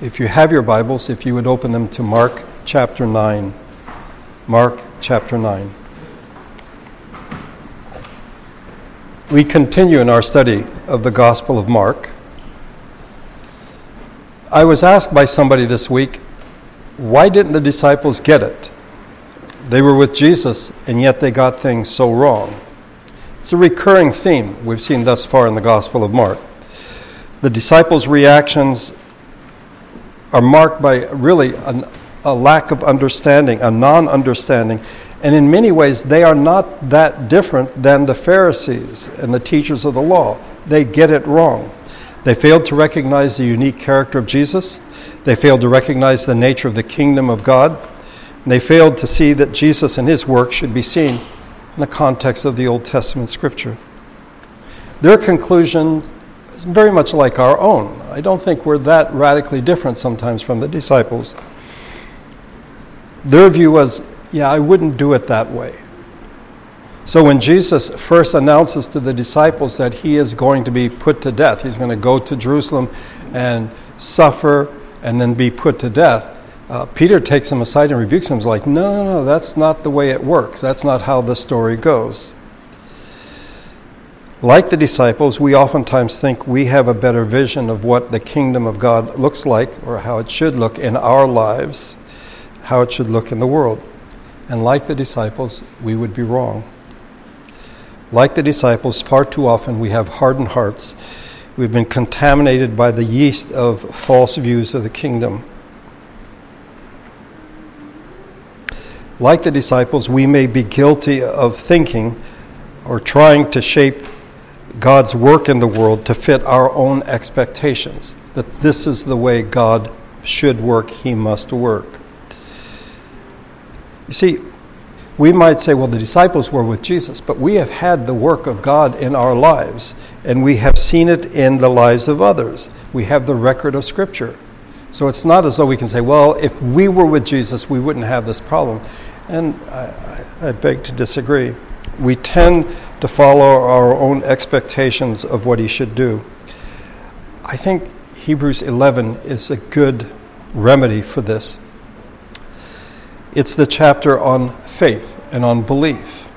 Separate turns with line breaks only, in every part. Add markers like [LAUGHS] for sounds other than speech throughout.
If you have your Bibles, if you would open them to Mark chapter 9. Mark chapter 9. We continue in our study of the Gospel of Mark. I was asked by somebody this week, why didn't the disciples get it? They were with Jesus, and yet they got things so wrong. It's a recurring theme we've seen thus far in the Gospel of Mark. The disciples' reactions are marked by really an, a lack of understanding, a non understanding. And in many ways, they are not that different than the Pharisees and the teachers of the law. They get it wrong. They failed to recognize the unique character of Jesus. They failed to recognize the nature of the kingdom of God. And they failed to see that Jesus and his work should be seen in the context of the Old Testament scripture. Their conclusion very much like our own. I don't think we're that radically different sometimes from the disciples. Their view was, yeah, I wouldn't do it that way. So when Jesus first announces to the disciples that he is going to be put to death, he's going to go to Jerusalem and suffer and then be put to death, uh, Peter takes him aside and rebukes him. He's like, no, no, no, that's not the way it works. That's not how the story goes. Like the disciples, we oftentimes think we have a better vision of what the kingdom of God looks like or how it should look in our lives, how it should look in the world. And like the disciples, we would be wrong. Like the disciples, far too often we have hardened hearts. We've been contaminated by the yeast of false views of the kingdom. Like the disciples, we may be guilty of thinking or trying to shape God's work in the world to fit our own expectations. That this is the way God should work, He must work. You see, we might say, well, the disciples were with Jesus, but we have had the work of God in our lives, and we have seen it in the lives of others. We have the record of Scripture. So it's not as though we can say, well, if we were with Jesus, we wouldn't have this problem. And I, I, I beg to disagree. We tend to follow our own expectations of what he should do. I think Hebrews 11 is a good remedy for this. It's the chapter on faith and on belief.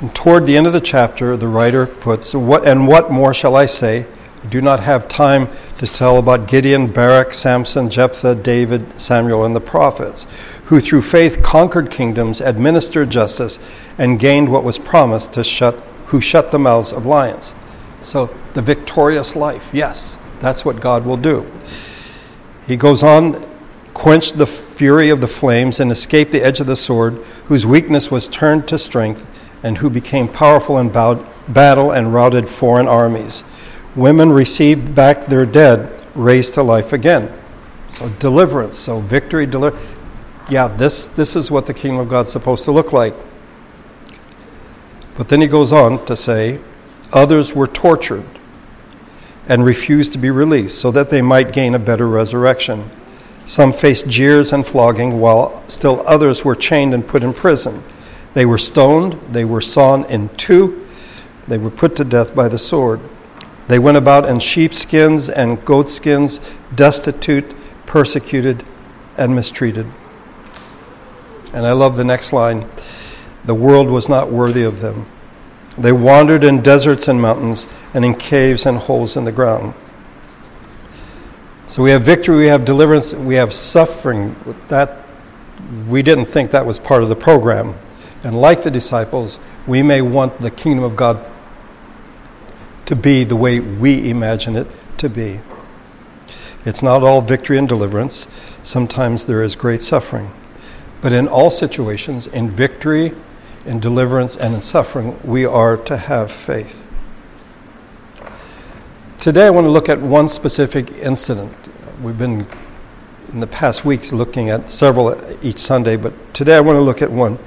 And toward the end of the chapter, the writer puts, what, And what more shall I say? I do not have time to tell about Gideon, Barak, Samson, Jephthah, David, Samuel, and the prophets, who through faith conquered kingdoms, administered justice, and gained what was promised to shut, who shut the mouths of lions. So the victorious life, yes, that's what God will do. He goes on, quenched the fury of the flames and escaped the edge of the sword, whose weakness was turned to strength, and who became powerful in battle and routed foreign armies. Women received back their dead, raised to life again. So deliverance, so victory, deliver. Yeah, this this is what the kingdom of God's supposed to look like. But then he goes on to say, others were tortured and refused to be released so that they might gain a better resurrection. Some faced jeers and flogging, while still others were chained and put in prison. They were stoned, they were sawn in two, they were put to death by the sword. They went about in sheepskins and goatskins, destitute, persecuted, and mistreated. And I love the next line the world was not worthy of them. They wandered in deserts and mountains, and in caves and holes in the ground. So we have victory, we have deliverance, we have suffering. That we didn't think that was part of the program. And like the disciples, we may want the kingdom of God to be the way we imagine it to be. It's not all victory and deliverance. Sometimes there is great suffering. But in all situations, in victory, in deliverance, and in suffering, we are to have faith. Today, I want to look at one specific incident. We've been in the past weeks looking at several each Sunday, but today I want to look at one.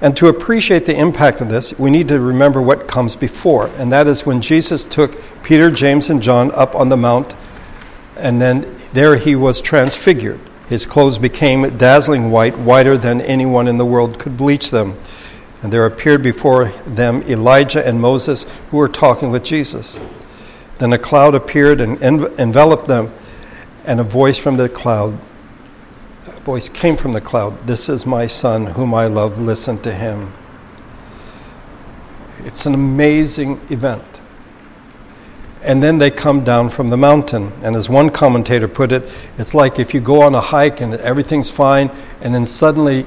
And to appreciate the impact of this, we need to remember what comes before, and that is when Jesus took Peter, James, and John up on the mount, and then there he was transfigured. His clothes became dazzling white, whiter than anyone in the world could bleach them. And there appeared before them Elijah and Moses, who were talking with Jesus. Then a cloud appeared and enveloped them, and a voice from the cloud voice came from the cloud. This is my son whom i love. Listen to him. It's an amazing event. And then they come down from the mountain. And as one commentator put it it's like if you go on a hike and everything's fine and then suddenly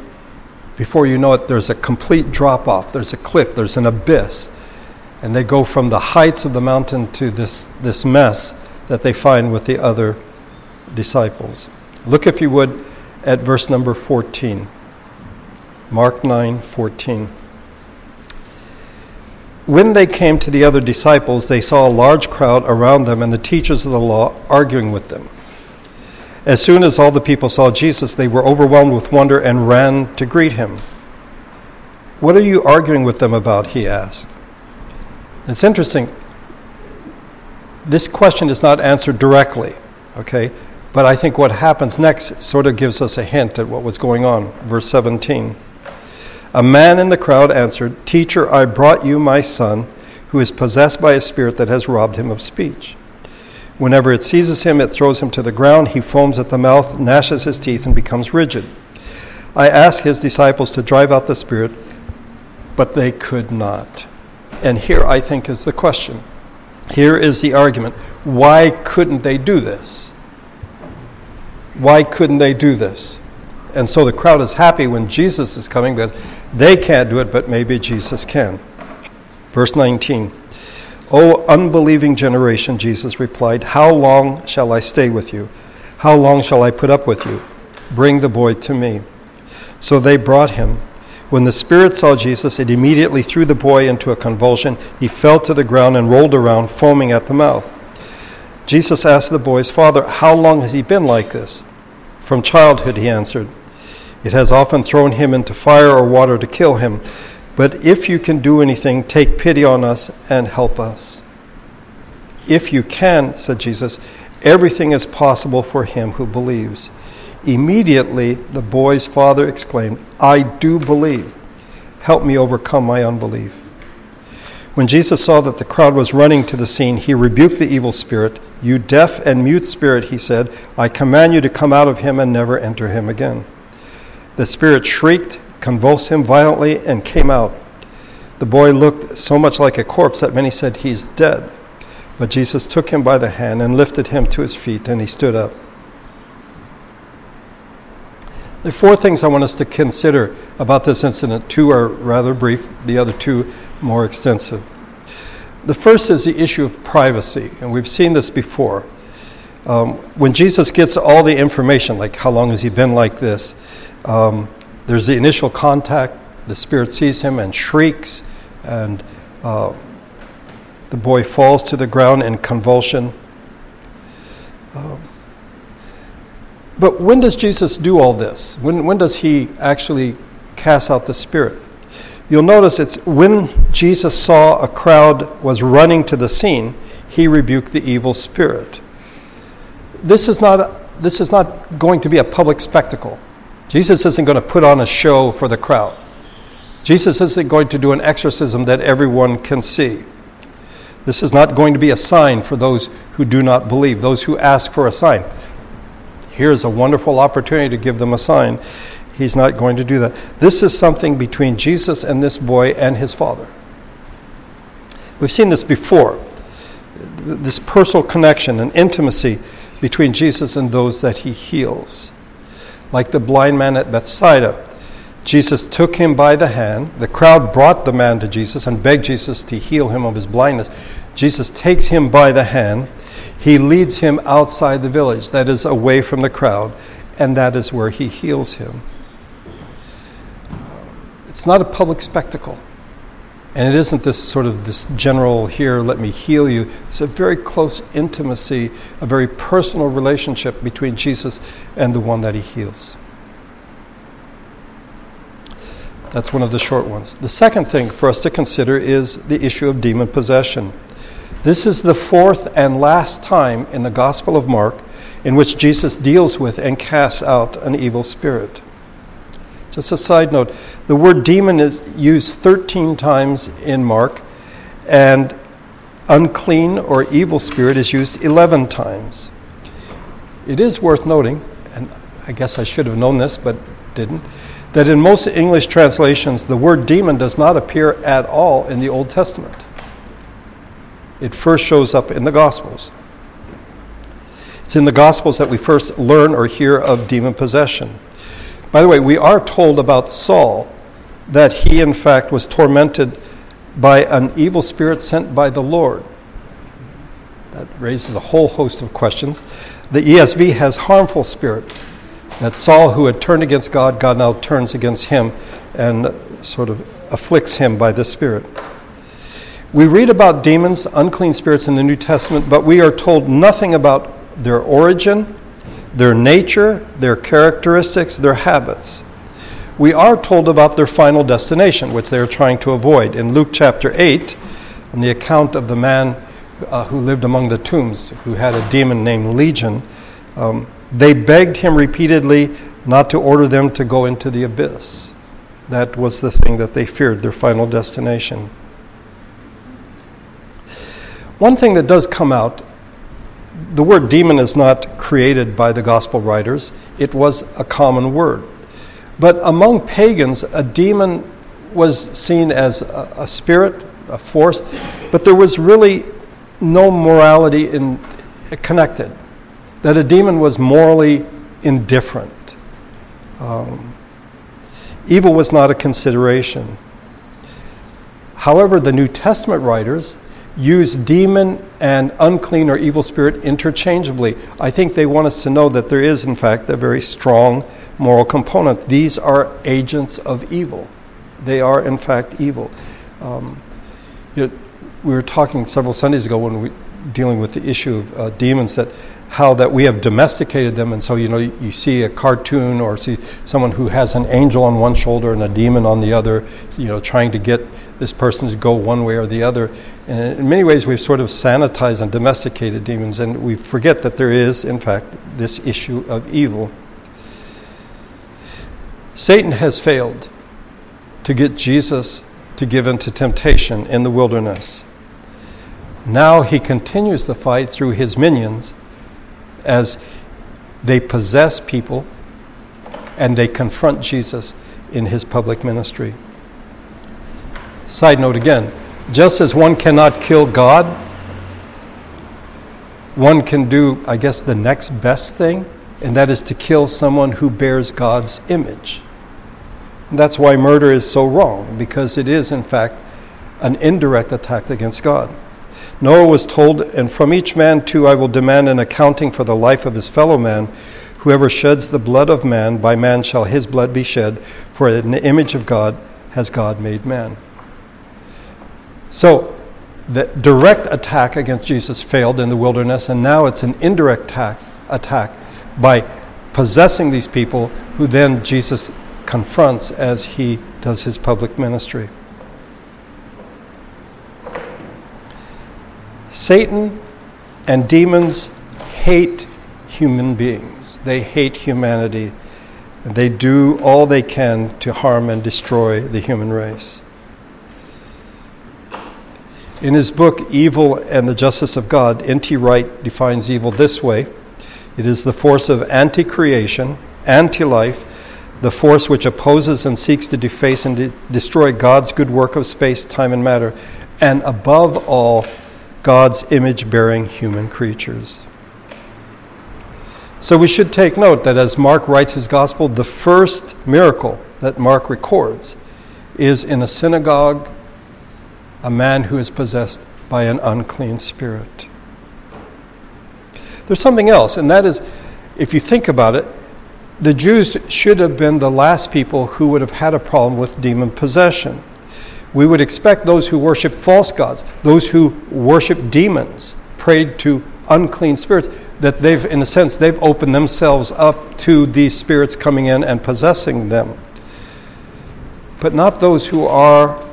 before you know it there's a complete drop off there's a cliff. There's an abyss. And they go from the heights of the mountain to this, this mess that they find with the other disciples. Look, if you would, at verse number 14. Mark 9 14. When they came to the other disciples, they saw a large crowd around them and the teachers of the law arguing with them. As soon as all the people saw Jesus, they were overwhelmed with wonder and ran to greet him. What are you arguing with them about? He asked. It's interesting. This question is not answered directly, okay? But I think what happens next sort of gives us a hint at what was going on. Verse 17. A man in the crowd answered, Teacher, I brought you my son, who is possessed by a spirit that has robbed him of speech. Whenever it seizes him, it throws him to the ground. He foams at the mouth, gnashes his teeth, and becomes rigid. I asked his disciples to drive out the spirit, but they could not. And here, I think, is the question. Here is the argument. Why couldn't they do this? Why couldn't they do this? And so the crowd is happy when Jesus is coming because they can't do it, but maybe Jesus can. Verse 19. O unbelieving generation, Jesus replied, How long shall I stay with you? How long shall I put up with you? Bring the boy to me. So they brought him. When the spirit saw Jesus, it immediately threw the boy into a convulsion. He fell to the ground and rolled around, foaming at the mouth. Jesus asked the boy's father, How long has he been like this? From childhood, he answered. It has often thrown him into fire or water to kill him. But if you can do anything, take pity on us and help us. If you can, said Jesus, everything is possible for him who believes. Immediately, the boy's father exclaimed, I do believe. Help me overcome my unbelief. When Jesus saw that the crowd was running to the scene, he rebuked the evil spirit. You deaf and mute spirit, he said, I command you to come out of him and never enter him again. The spirit shrieked, convulsed him violently, and came out. The boy looked so much like a corpse that many said, He's dead. But Jesus took him by the hand and lifted him to his feet, and he stood up. There are four things I want us to consider about this incident. Two are rather brief, the other two more extensive. The first is the issue of privacy, and we've seen this before. Um, when Jesus gets all the information, like how long has he been like this, um, there's the initial contact, the spirit sees him and shrieks, and uh, the boy falls to the ground in convulsion. Um, but when does Jesus do all this? When, when does he actually cast out the spirit? You'll notice it's when Jesus saw a crowd was running to the scene, he rebuked the evil spirit. This is not, this is not going to be a public spectacle. Jesus isn't going to put on a show for the crowd. Jesus isn't going to do an exorcism that everyone can see. This is not going to be a sign for those who do not believe, those who ask for a sign here's a wonderful opportunity to give them a sign. He's not going to do that. This is something between Jesus and this boy and his father. We've seen this before this personal connection and intimacy between Jesus and those that he heals. Like the blind man at Bethsaida, Jesus took him by the hand. The crowd brought the man to Jesus and begged Jesus to heal him of his blindness. Jesus takes him by the hand he leads him outside the village, that is, away from the crowd, and that is where he heals him. It's not a public spectacle. And it isn't this sort of this general, here, let me heal you. It's a very close intimacy, a very personal relationship between Jesus and the one that he heals. That's one of the short ones. The second thing for us to consider is the issue of demon possession. This is the fourth and last time in the Gospel of Mark in which Jesus deals with and casts out an evil spirit. Just a side note the word demon is used 13 times in Mark, and unclean or evil spirit is used 11 times. It is worth noting, and I guess I should have known this but didn't, that in most English translations, the word demon does not appear at all in the Old Testament. It first shows up in the Gospels. It's in the Gospels that we first learn or hear of demon possession. By the way, we are told about Saul that he, in fact, was tormented by an evil spirit sent by the Lord. That raises a whole host of questions. The ESV has harmful spirit. That Saul, who had turned against God, God now turns against him and sort of afflicts him by this Spirit. We read about demons, unclean spirits in the New Testament, but we are told nothing about their origin, their nature, their characteristics, their habits we are told about their final destination, which they are trying to avoid. In Luke chapter 8, on the account of the man uh, who lived among the tombs, who had a demon named Legion, um, they begged him repeatedly not to order them to go into the abyss. That was the thing that they feared, their final destination. One thing that does come out the word demon is not created by the gospel writers, it was a common word. But among pagans, a demon was seen as a, a spirit, a force, but there was really no morality in, connected. That a demon was morally indifferent. Um, evil was not a consideration. However, the New Testament writers use demon and unclean or evil spirit interchangeably. I think they want us to know that there is, in fact, a very strong moral component. These are agents of evil. They are, in fact, evil. Um, we were talking several Sundays ago when we dealing with the issue of uh, demons that how that we have domesticated them and so you know you, you, see a cartoon or see someone who has an angel on one shoulder and a demon on the other you know trying to get this person to go one way or the other and in many ways we've sort of sanitized and domesticated demons and we forget that there is in fact this issue of evil Satan has failed to get Jesus to give in to temptation in the wilderness. Now he continues the fight through his minions as they possess people and they confront Jesus in his public ministry. Side note again just as one cannot kill God, one can do, I guess, the next best thing and that is to kill someone who bears God's image. And that's why murder is so wrong, because it is, in fact, an indirect attack against God. Noah was told, And from each man too I will demand an accounting for the life of his fellow man. Whoever sheds the blood of man, by man shall his blood be shed, for in the image of God has God made man. So, the direct attack against Jesus failed in the wilderness, and now it's an indirect attack, attack by possessing these people who then Jesus confronts as he does his public ministry. Satan and demons hate human beings. They hate humanity. They do all they can to harm and destroy the human race. In his book, Evil and the Justice of God, N.T. Wright defines evil this way it is the force of anti creation, anti life, the force which opposes and seeks to deface and de- destroy God's good work of space, time, and matter, and above all, God's image bearing human creatures. So we should take note that as Mark writes his gospel, the first miracle that Mark records is in a synagogue, a man who is possessed by an unclean spirit. There's something else, and that is, if you think about it, the Jews should have been the last people who would have had a problem with demon possession. We would expect those who worship false gods, those who worship demons, prayed to unclean spirits, that they've, in a sense, they've opened themselves up to these spirits coming in and possessing them. But not those who are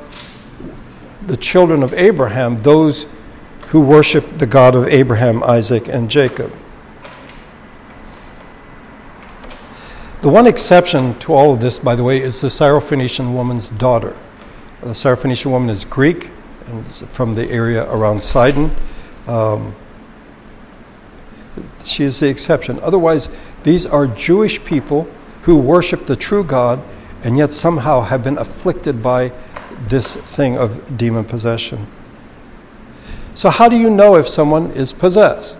the children of Abraham, those who worship the God of Abraham, Isaac, and Jacob. The one exception to all of this, by the way, is the Syrophoenician woman's daughter. The Syrophoenician woman is Greek and is from the area around Sidon. Um, She is the exception. Otherwise, these are Jewish people who worship the true God and yet somehow have been afflicted by this thing of demon possession. So, how do you know if someone is possessed?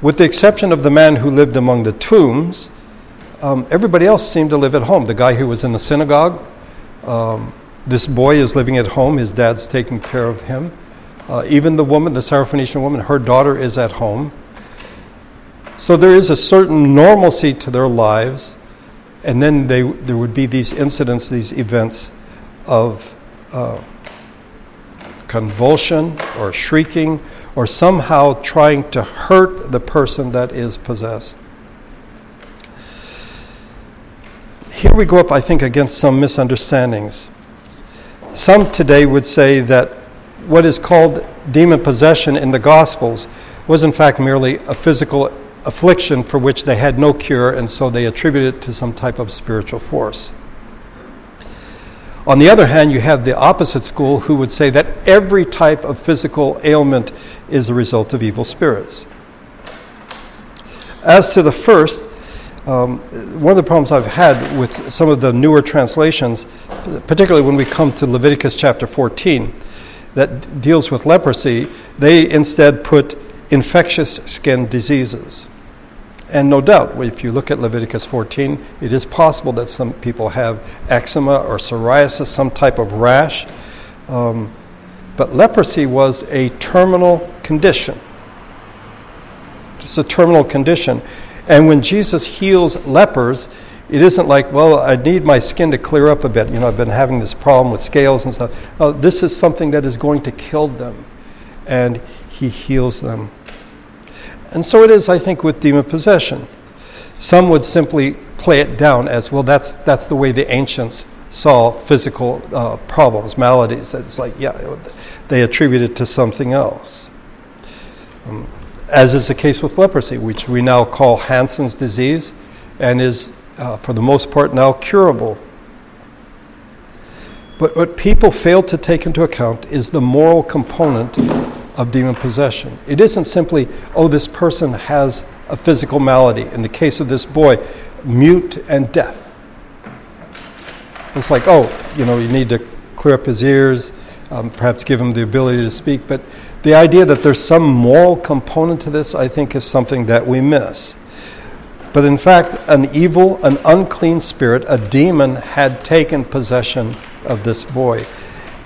With the exception of the man who lived among the tombs, um, everybody else seemed to live at home. The guy who was in the synagogue, um, this boy is living at home, his dad's taking care of him. Uh, even the woman, the Syrophoenician woman, her daughter is at home. So there is a certain normalcy to their lives, and then they, there would be these incidents, these events of uh, convulsion or shrieking or somehow trying to hurt the person that is possessed. Here we go up, I think, against some misunderstandings. Some today would say that what is called demon possession in the Gospels was, in fact, merely a physical affliction for which they had no cure, and so they attribute it to some type of spiritual force. On the other hand, you have the opposite school who would say that every type of physical ailment is a result of evil spirits. As to the first, um, one of the problems I've had with some of the newer translations, particularly when we come to Leviticus chapter 14, that deals with leprosy, they instead put infectious skin diseases. And no doubt, if you look at Leviticus 14, it is possible that some people have eczema or psoriasis, some type of rash. Um, but leprosy was a terminal condition. It's a terminal condition. And when Jesus heals lepers, it isn't like, well, I need my skin to clear up a bit. You know, I've been having this problem with scales and stuff. No, this is something that is going to kill them. And he heals them. And so it is, I think, with demon possession. Some would simply play it down as, well, that's, that's the way the ancients saw physical uh, problems, maladies. It's like, yeah, they attribute it to something else. Um, as is the case with leprosy, which we now call Hansen's disease and is, uh, for the most part, now curable. But what people fail to take into account is the moral component of demon possession. It isn't simply, oh, this person has a physical malady. In the case of this boy, mute and deaf. It's like, oh, you know, you need to clear up his ears, um, perhaps give him the ability to speak. But the idea that there's some moral component to this, I think, is something that we miss. But in fact, an evil, an unclean spirit, a demon, had taken possession of this boy.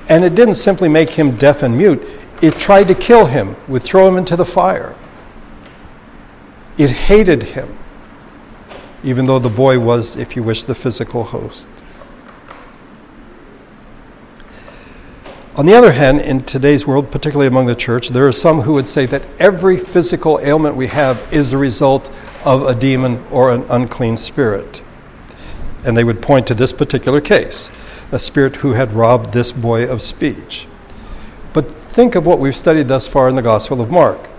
And it didn't simply make him deaf and mute, it tried to kill him, would throw him into the fire. It hated him, even though the boy was, if you wish, the physical host. On the other hand, in today's world, particularly among the church, there are some who would say that every physical ailment we have is a result of a demon or an unclean spirit. And they would point to this particular case a spirit who had robbed this boy of speech. But think of what we've studied thus far in the Gospel of Mark.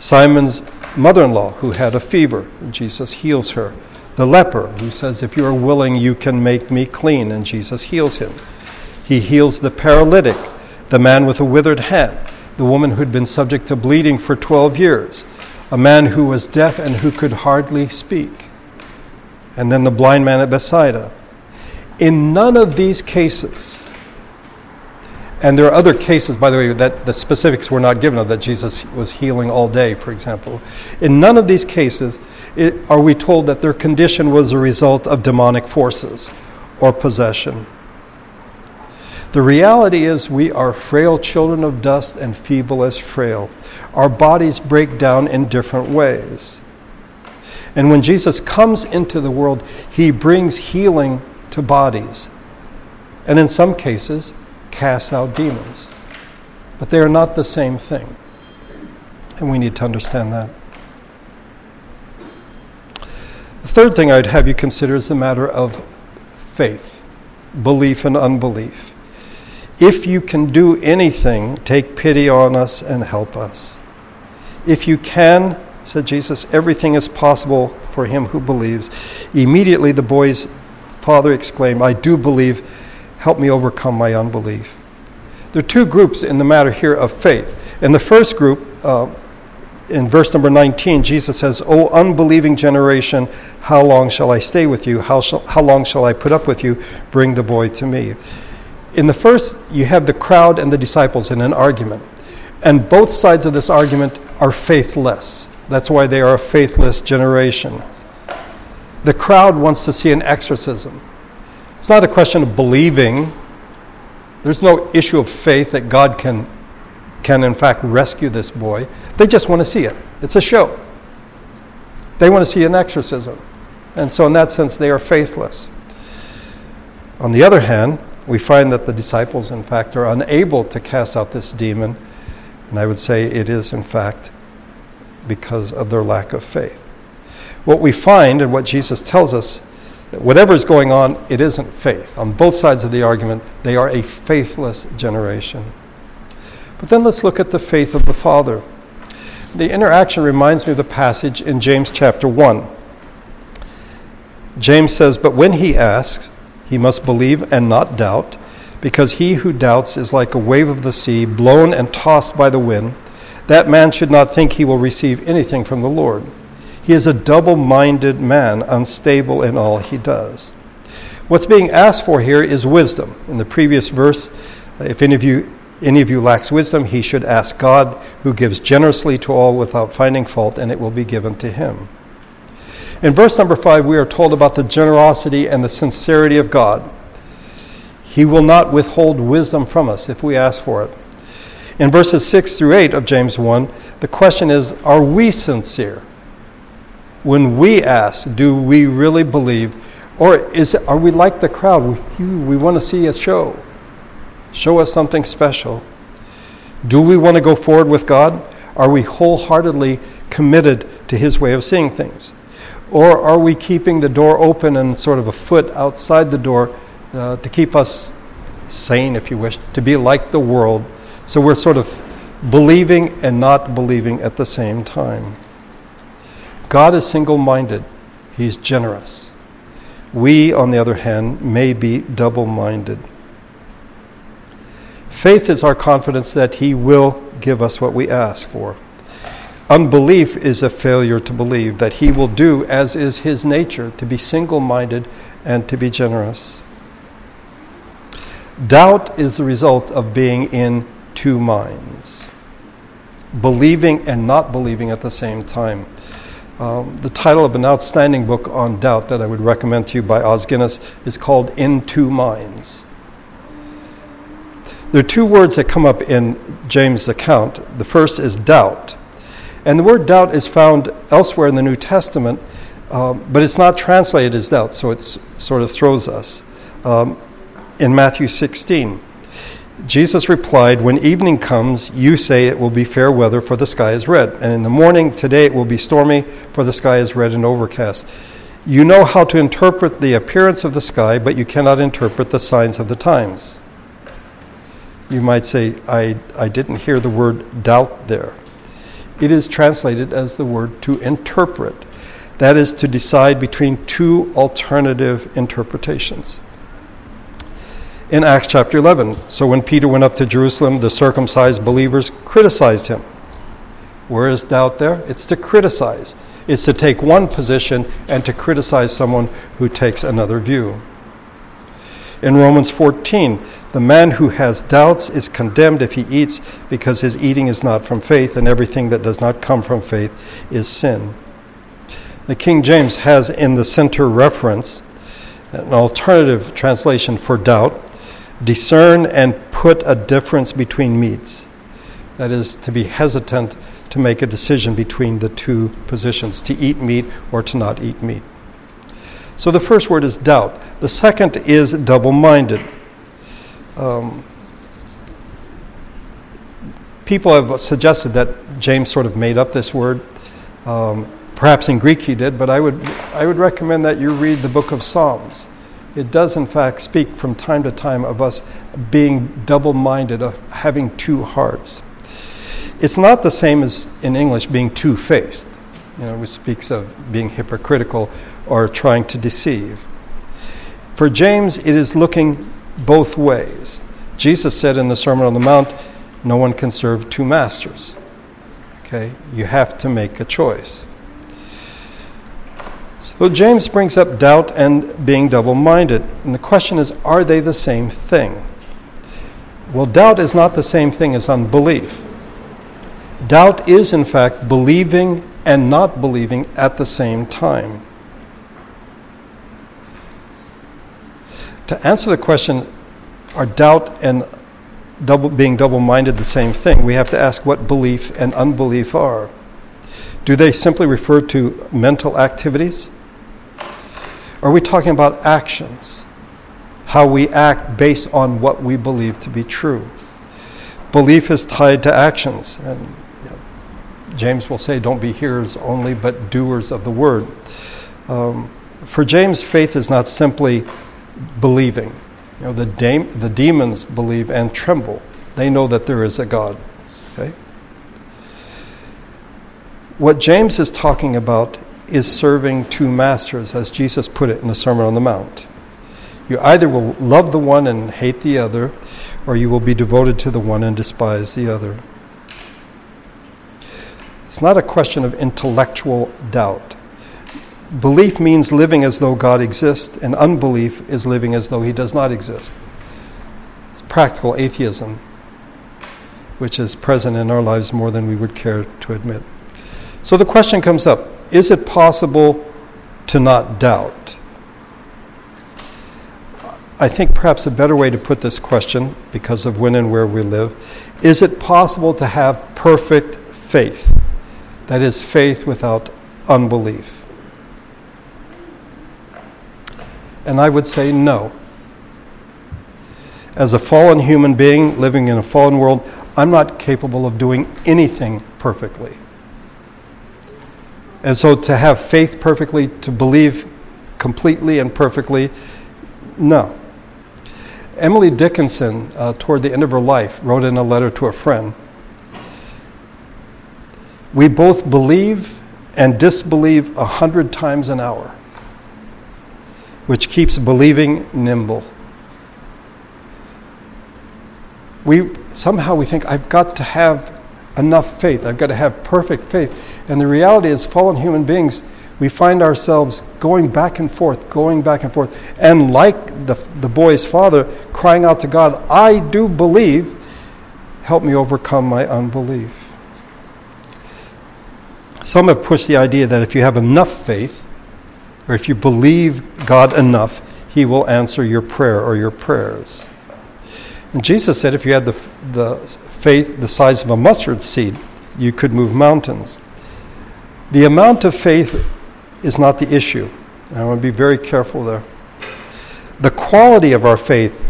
Simon's mother in law who had a fever, and Jesus heals her. The leper who says, If you are willing, you can make me clean, and Jesus heals him. He heals the paralytic, the man with a withered hand, the woman who'd been subject to bleeding for 12 years, a man who was deaf and who could hardly speak, and then the blind man at Bethsaida. In none of these cases and there are other cases, by the way, that the specifics were not given of that Jesus was healing all day, for example. In none of these cases it, are we told that their condition was a result of demonic forces or possession. The reality is, we are frail children of dust and feeble as frail. Our bodies break down in different ways. And when Jesus comes into the world, he brings healing to bodies. And in some cases, casts out demons. But they are not the same thing. And we need to understand that. The third thing I'd have you consider is the matter of faith, belief and unbelief. If you can do anything, take pity on us and help us. If you can, said Jesus, everything is possible for him who believes. Immediately the boy's father exclaimed, I do believe Help me overcome my unbelief. There are two groups in the matter here of faith. In the first group, uh, in verse number 19, Jesus says, O unbelieving generation, how long shall I stay with you? How, shall, how long shall I put up with you? Bring the boy to me. In the first, you have the crowd and the disciples in an argument. And both sides of this argument are faithless. That's why they are a faithless generation. The crowd wants to see an exorcism. It's not a question of believing. There's no issue of faith that God can, can in fact rescue this boy. They just want to see it. It's a show. They want to see an exorcism. And so, in that sense, they are faithless. On the other hand, we find that the disciples, in fact, are unable to cast out this demon. And I would say it is, in fact, because of their lack of faith. What we find and what Jesus tells us, whatever is going on, it isn't faith. On both sides of the argument, they are a faithless generation. But then let's look at the faith of the Father. The interaction reminds me of the passage in James chapter 1. James says, But when he asks, he must believe and not doubt, because he who doubts is like a wave of the sea, blown and tossed by the wind. That man should not think he will receive anything from the Lord. He is a double minded man, unstable in all he does. What's being asked for here is wisdom. In the previous verse, if any of you any of you lacks wisdom, he should ask God, who gives generously to all without finding fault, and it will be given to him. In verse number five, we are told about the generosity and the sincerity of God. He will not withhold wisdom from us if we ask for it. In verses 6 through 8 of James 1, the question is Are we sincere? When we ask, do we really believe? Or is are we like the crowd? We, we want to see a show. Show us something special. Do we want to go forward with God? Are we wholeheartedly committed to His way of seeing things? Or are we keeping the door open and sort of a foot outside the door uh, to keep us sane, if you wish, to be like the world so we're sort of believing and not believing at the same time. God is single minded, He's generous. We, on the other hand, may be double minded. Faith is our confidence that He will give us what we ask for. Unbelief is a failure to believe that He will do as is His nature, to be single minded and to be generous. Doubt is the result of being in two minds, believing and not believing at the same time. Um, the title of an outstanding book on doubt that I would recommend to you by Os Guinness is called In Two Minds. There are two words that come up in James' account. The first is doubt. And the word doubt is found elsewhere in the New Testament, um, but it's not translated as doubt, so it sort of throws us. Um, in Matthew 16, Jesus replied, When evening comes, you say it will be fair weather, for the sky is red. And in the morning, today it will be stormy, for the sky is red and overcast. You know how to interpret the appearance of the sky, but you cannot interpret the signs of the times. You might say, I, I didn't hear the word doubt there. It is translated as the word to interpret. That is to decide between two alternative interpretations in Acts chapter 11. So when Peter went up to Jerusalem, the circumcised believers criticized him. Where is doubt there? It's to criticize. It's to take one position and to criticize someone who takes another view. In Romans 14, the man who has doubts is condemned if he eats because his eating is not from faith, and everything that does not come from faith is sin. The King James has in the center reference an alternative translation for doubt discern and put a difference between meats. That is, to be hesitant to make a decision between the two positions, to eat meat or to not eat meat. So the first word is doubt. The second is double minded. Um, people have suggested that James sort of made up this word. Um, perhaps in Greek he did, but I would, I would recommend that you read the book of Psalms it does, in fact, speak from time to time of us being double minded, of having two hearts. It's not the same as in English being two faced, you know, which speaks of being hypocritical or trying to deceive. For James, it is looking both ways. Jesus said in the Sermon on the Mount, No one can serve two masters. Okay? You have to make a choice. So James brings up doubt and being double minded. And the question is are they the same thing? Well, doubt is not the same thing as unbelief. Doubt is, in fact, believing and not believing at the same time. To answer the question, are doubt and double, being double minded the same thing? We have to ask what belief and unbelief are. Do they simply refer to mental activities? Are we talking about actions? How we act based on what we believe to be true. Belief is tied to actions. And you know, James will say, don't be hearers only, but doers of the word. Um, for James, faith is not simply believing. You know, the, the demons believe and tremble. They know that there is a God. Okay? What James is talking about is serving two masters, as Jesus put it in the Sermon on the Mount. You either will love the one and hate the other, or you will be devoted to the one and despise the other. It's not a question of intellectual doubt. Belief means living as though God exists, and unbelief is living as though He does not exist. It's practical atheism, which is present in our lives more than we would care to admit. So the question comes up is it possible to not doubt? I think perhaps a better way to put this question, because of when and where we live, is it possible to have perfect faith? That is, faith without unbelief. And I would say no. As a fallen human being living in a fallen world, I'm not capable of doing anything perfectly. And so to have faith perfectly, to believe completely and perfectly, no. Emily Dickinson, uh, toward the end of her life, wrote in a letter to a friend We both believe and disbelieve a hundred times an hour which keeps believing nimble. We somehow we think I've got to have enough faith. I've got to have perfect faith. And the reality is fallen human beings we find ourselves going back and forth, going back and forth. And like the, the boy's father, crying out to God, I do believe, help me overcome my unbelief. Some have pushed the idea that if you have enough faith, or if you believe God enough, He will answer your prayer or your prayers. And Jesus said if you had the, the faith the size of a mustard seed, you could move mountains. The amount of faith is not the issue. I want to be very careful there. The quality of our faith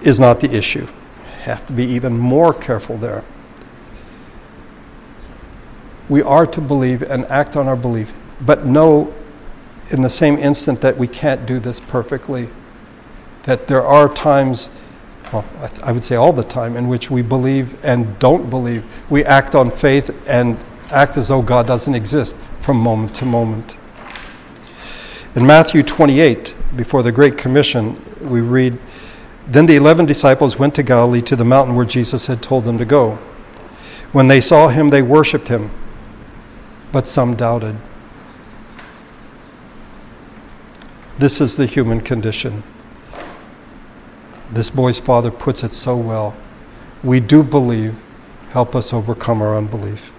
is not the issue. Have to be even more careful there. We are to believe and act on our belief, but know in the same instant that we can't do this perfectly. That there are times, well, I would say all the time, in which we believe and don't believe. We act on faith and act as though God doesn't exist from moment to moment. In Matthew 28, before the Great Commission, we read Then the eleven disciples went to Galilee to the mountain where Jesus had told them to go. When they saw him, they worshipped him, but some doubted. This is the human condition. This boy's father puts it so well. We do believe, help us overcome our unbelief.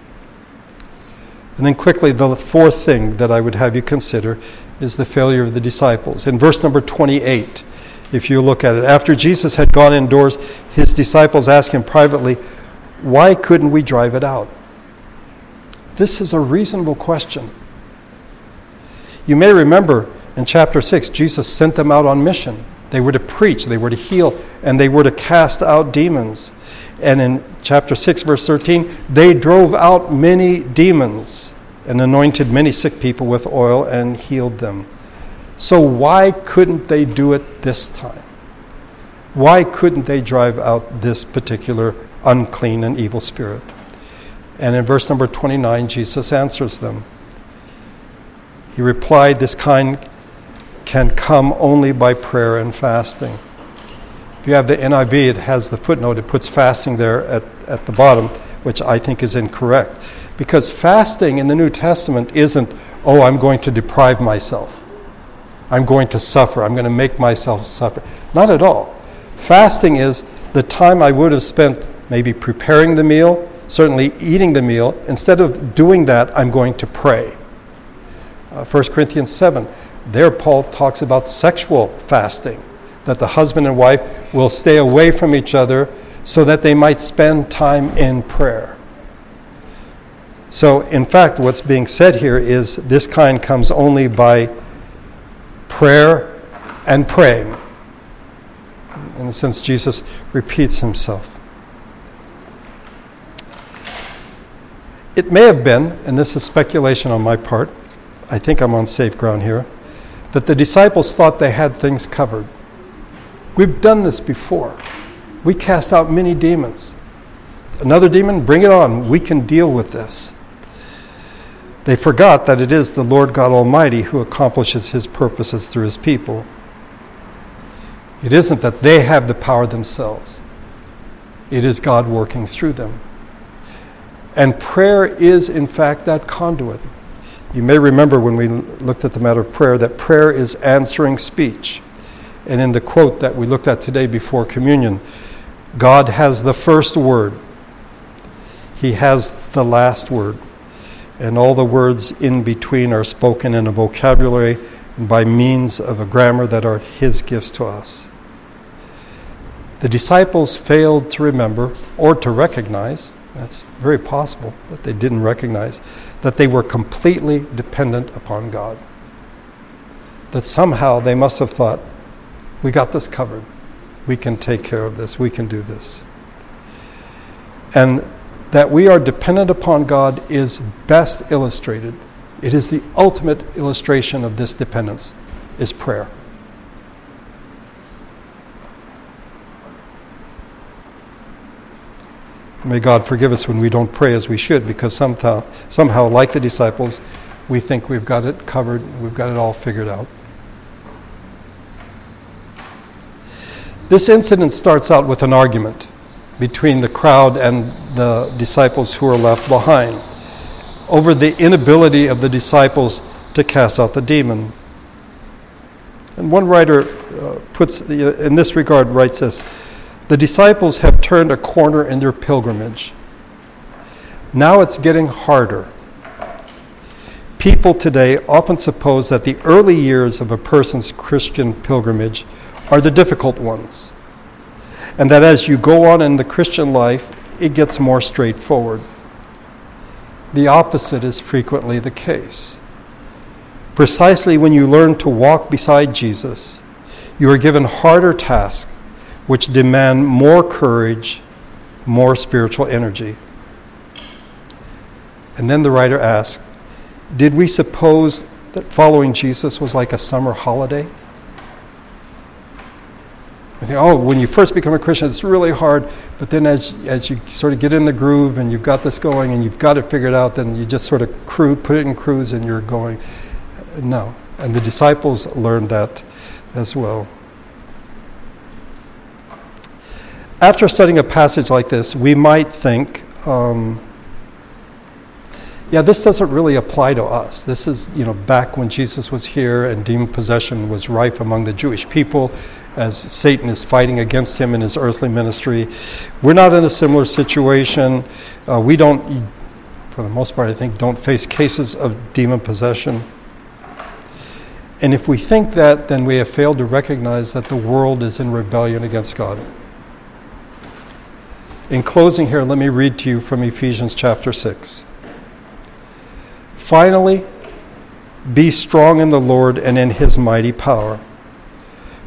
And then, quickly, the fourth thing that I would have you consider is the failure of the disciples. In verse number 28, if you look at it, after Jesus had gone indoors, his disciples asked him privately, Why couldn't we drive it out? This is a reasonable question. You may remember in chapter 6, Jesus sent them out on mission. They were to preach, they were to heal, and they were to cast out demons. And in chapter 6, verse 13, they drove out many demons and anointed many sick people with oil and healed them. So, why couldn't they do it this time? Why couldn't they drive out this particular unclean and evil spirit? And in verse number 29, Jesus answers them. He replied, This kind can come only by prayer and fasting. You have the NIV, it has the footnote, it puts fasting there at, at the bottom, which I think is incorrect. Because fasting in the New Testament isn't, oh, I'm going to deprive myself. I'm going to suffer. I'm going to make myself suffer. Not at all. Fasting is the time I would have spent maybe preparing the meal, certainly eating the meal. Instead of doing that, I'm going to pray. Uh, 1 Corinthians 7, there Paul talks about sexual fasting, that the husband and wife will stay away from each other so that they might spend time in prayer. So, in fact, what's being said here is this kind comes only by prayer and praying. In a sense, Jesus repeats himself. It may have been, and this is speculation on my part, I think I'm on safe ground here, that the disciples thought they had things covered. We've done this before. We cast out many demons. Another demon, bring it on. We can deal with this. They forgot that it is the Lord God Almighty who accomplishes his purposes through his people. It isn't that they have the power themselves, it is God working through them. And prayer is, in fact, that conduit. You may remember when we looked at the matter of prayer that prayer is answering speech. And in the quote that we looked at today before communion, God has the first word, He has the last word and all the words in between are spoken in a vocabulary by means of a grammar that are His gifts to us. The disciples failed to remember or to recognize, that's very possible that they didn't recognize, that they were completely dependent upon God. That somehow they must have thought, we got this covered. We can take care of this. We can do this. And that we are dependent upon God is best illustrated. It is the ultimate illustration of this dependence is prayer. May God forgive us when we don't pray as we should because somehow, somehow like the disciples, we think we've got it covered, we've got it all figured out. This incident starts out with an argument between the crowd and the disciples who are left behind over the inability of the disciples to cast out the demon. And one writer uh, puts, in this regard, writes this The disciples have turned a corner in their pilgrimage. Now it's getting harder. People today often suppose that the early years of a person's Christian pilgrimage are the difficult ones and that as you go on in the Christian life, it gets more straightforward. The opposite is frequently the case. Precisely when you learn to walk beside Jesus, you are given harder tasks which demand more courage, more spiritual energy. And then the writer asks Did we suppose that following Jesus was like a summer holiday? I think, oh, when you first become a Christian, it's really hard. But then as, as you sort of get in the groove and you've got this going and you've got it figured out, then you just sort of cruise, put it in cruise and you're going. No. And the disciples learned that as well. After studying a passage like this, we might think, um, yeah, this doesn't really apply to us. This is, you know, back when Jesus was here and demon possession was rife among the Jewish people as Satan is fighting against him in his earthly ministry. We're not in a similar situation. Uh, we don't, for the most part, I think, don't face cases of demon possession. And if we think that, then we have failed to recognize that the world is in rebellion against God. In closing here, let me read to you from Ephesians chapter 6. Finally, be strong in the Lord and in his mighty power.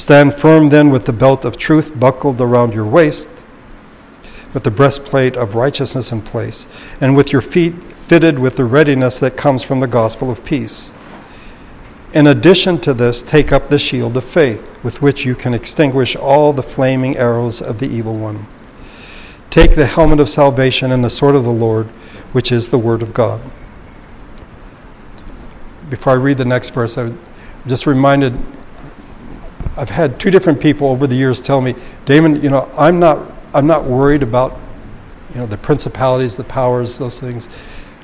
Stand firm then with the belt of truth buckled around your waist. with the breastplate of righteousness in place, and with your feet fitted with the readiness that comes from the gospel of peace. In addition to this, take up the shield of faith, with which you can extinguish all the flaming arrows of the evil one. Take the helmet of salvation and the sword of the Lord, which is the word of God. Before I read the next verse, I'm just reminded I've had two different people over the years tell me, Damon, you know, I'm not, I'm not worried about, you know, the principalities, the powers, those things.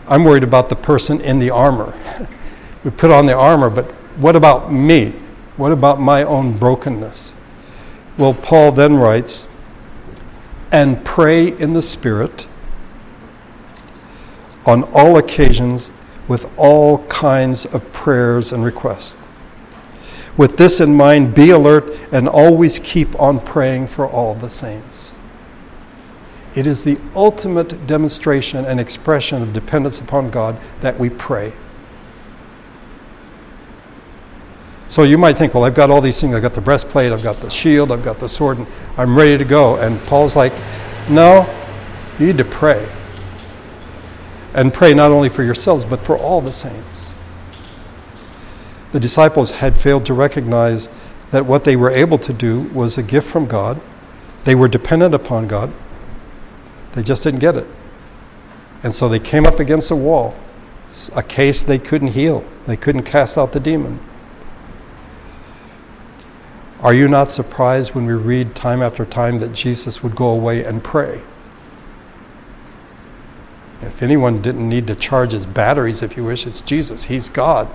I'm worried about the person in the armor. [LAUGHS] we put on the armor, but what about me? What about my own brokenness? Well, Paul then writes, and pray in the Spirit on all occasions with all kinds of prayers and requests. With this in mind, be alert and always keep on praying for all the saints. It is the ultimate demonstration and expression of dependence upon God that we pray. So you might think, well, I've got all these things. I've got the breastplate, I've got the shield, I've got the sword, and I'm ready to go. And Paul's like, no, you need to pray. And pray not only for yourselves, but for all the saints. The disciples had failed to recognize that what they were able to do was a gift from God. They were dependent upon God. They just didn't get it. And so they came up against a wall, a case they couldn't heal. They couldn't cast out the demon. Are you not surprised when we read time after time that Jesus would go away and pray? If anyone didn't need to charge his batteries, if you wish, it's Jesus. He's God.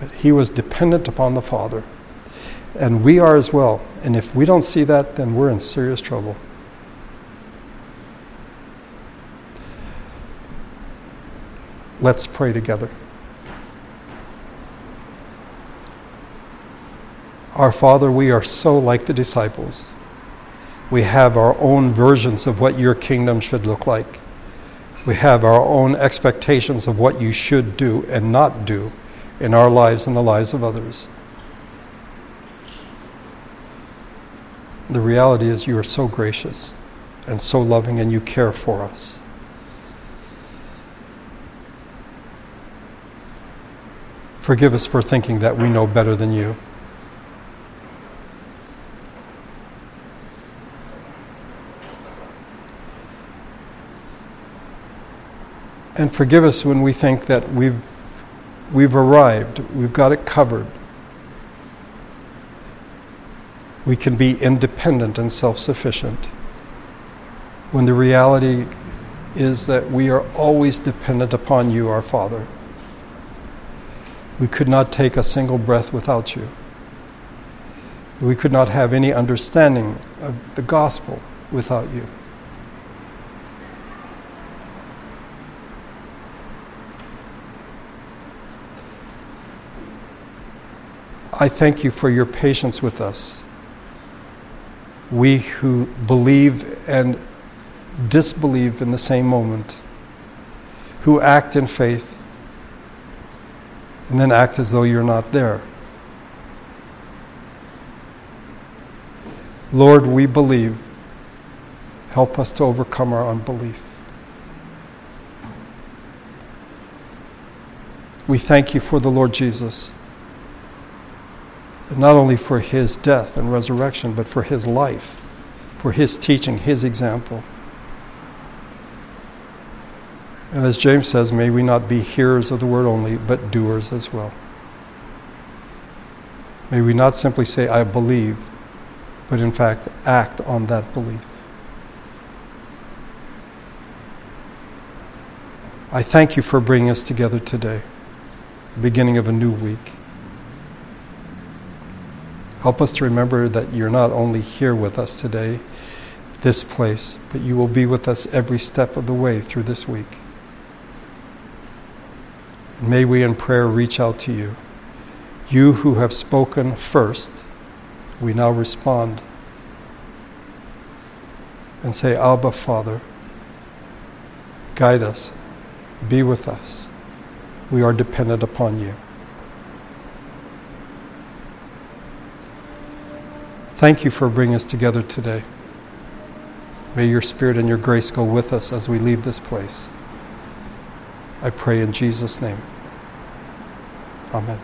But he was dependent upon the Father. And we are as well. And if we don't see that, then we're in serious trouble. Let's pray together. Our Father, we are so like the disciples. We have our own versions of what your kingdom should look like. We have our own expectations of what you should do and not do in our lives and the lives of others. The reality is, you are so gracious and so loving, and you care for us. Forgive us for thinking that we know better than you. And forgive us when we think that we've, we've arrived, we've got it covered. We can be independent and self sufficient. When the reality is that we are always dependent upon you, our Father. We could not take a single breath without you. We could not have any understanding of the gospel without you. I thank you for your patience with us. We who believe and disbelieve in the same moment, who act in faith and then act as though you're not there. Lord, we believe. Help us to overcome our unbelief. We thank you for the Lord Jesus not only for his death and resurrection, but for his life, for his teaching, his example. And as James says, may we not be hearers of the word only, but doers as well. May we not simply say, I believe, but in fact act on that belief. I thank you for bringing us together today, beginning of a new week. Help us to remember that you're not only here with us today, this place, but you will be with us every step of the way through this week. May we in prayer reach out to you. You who have spoken first, we now respond and say, Abba, Father, guide us, be with us. We are dependent upon you. Thank you for bringing us together today. May your Spirit and your grace go with us as we leave this place. I pray in Jesus' name. Amen.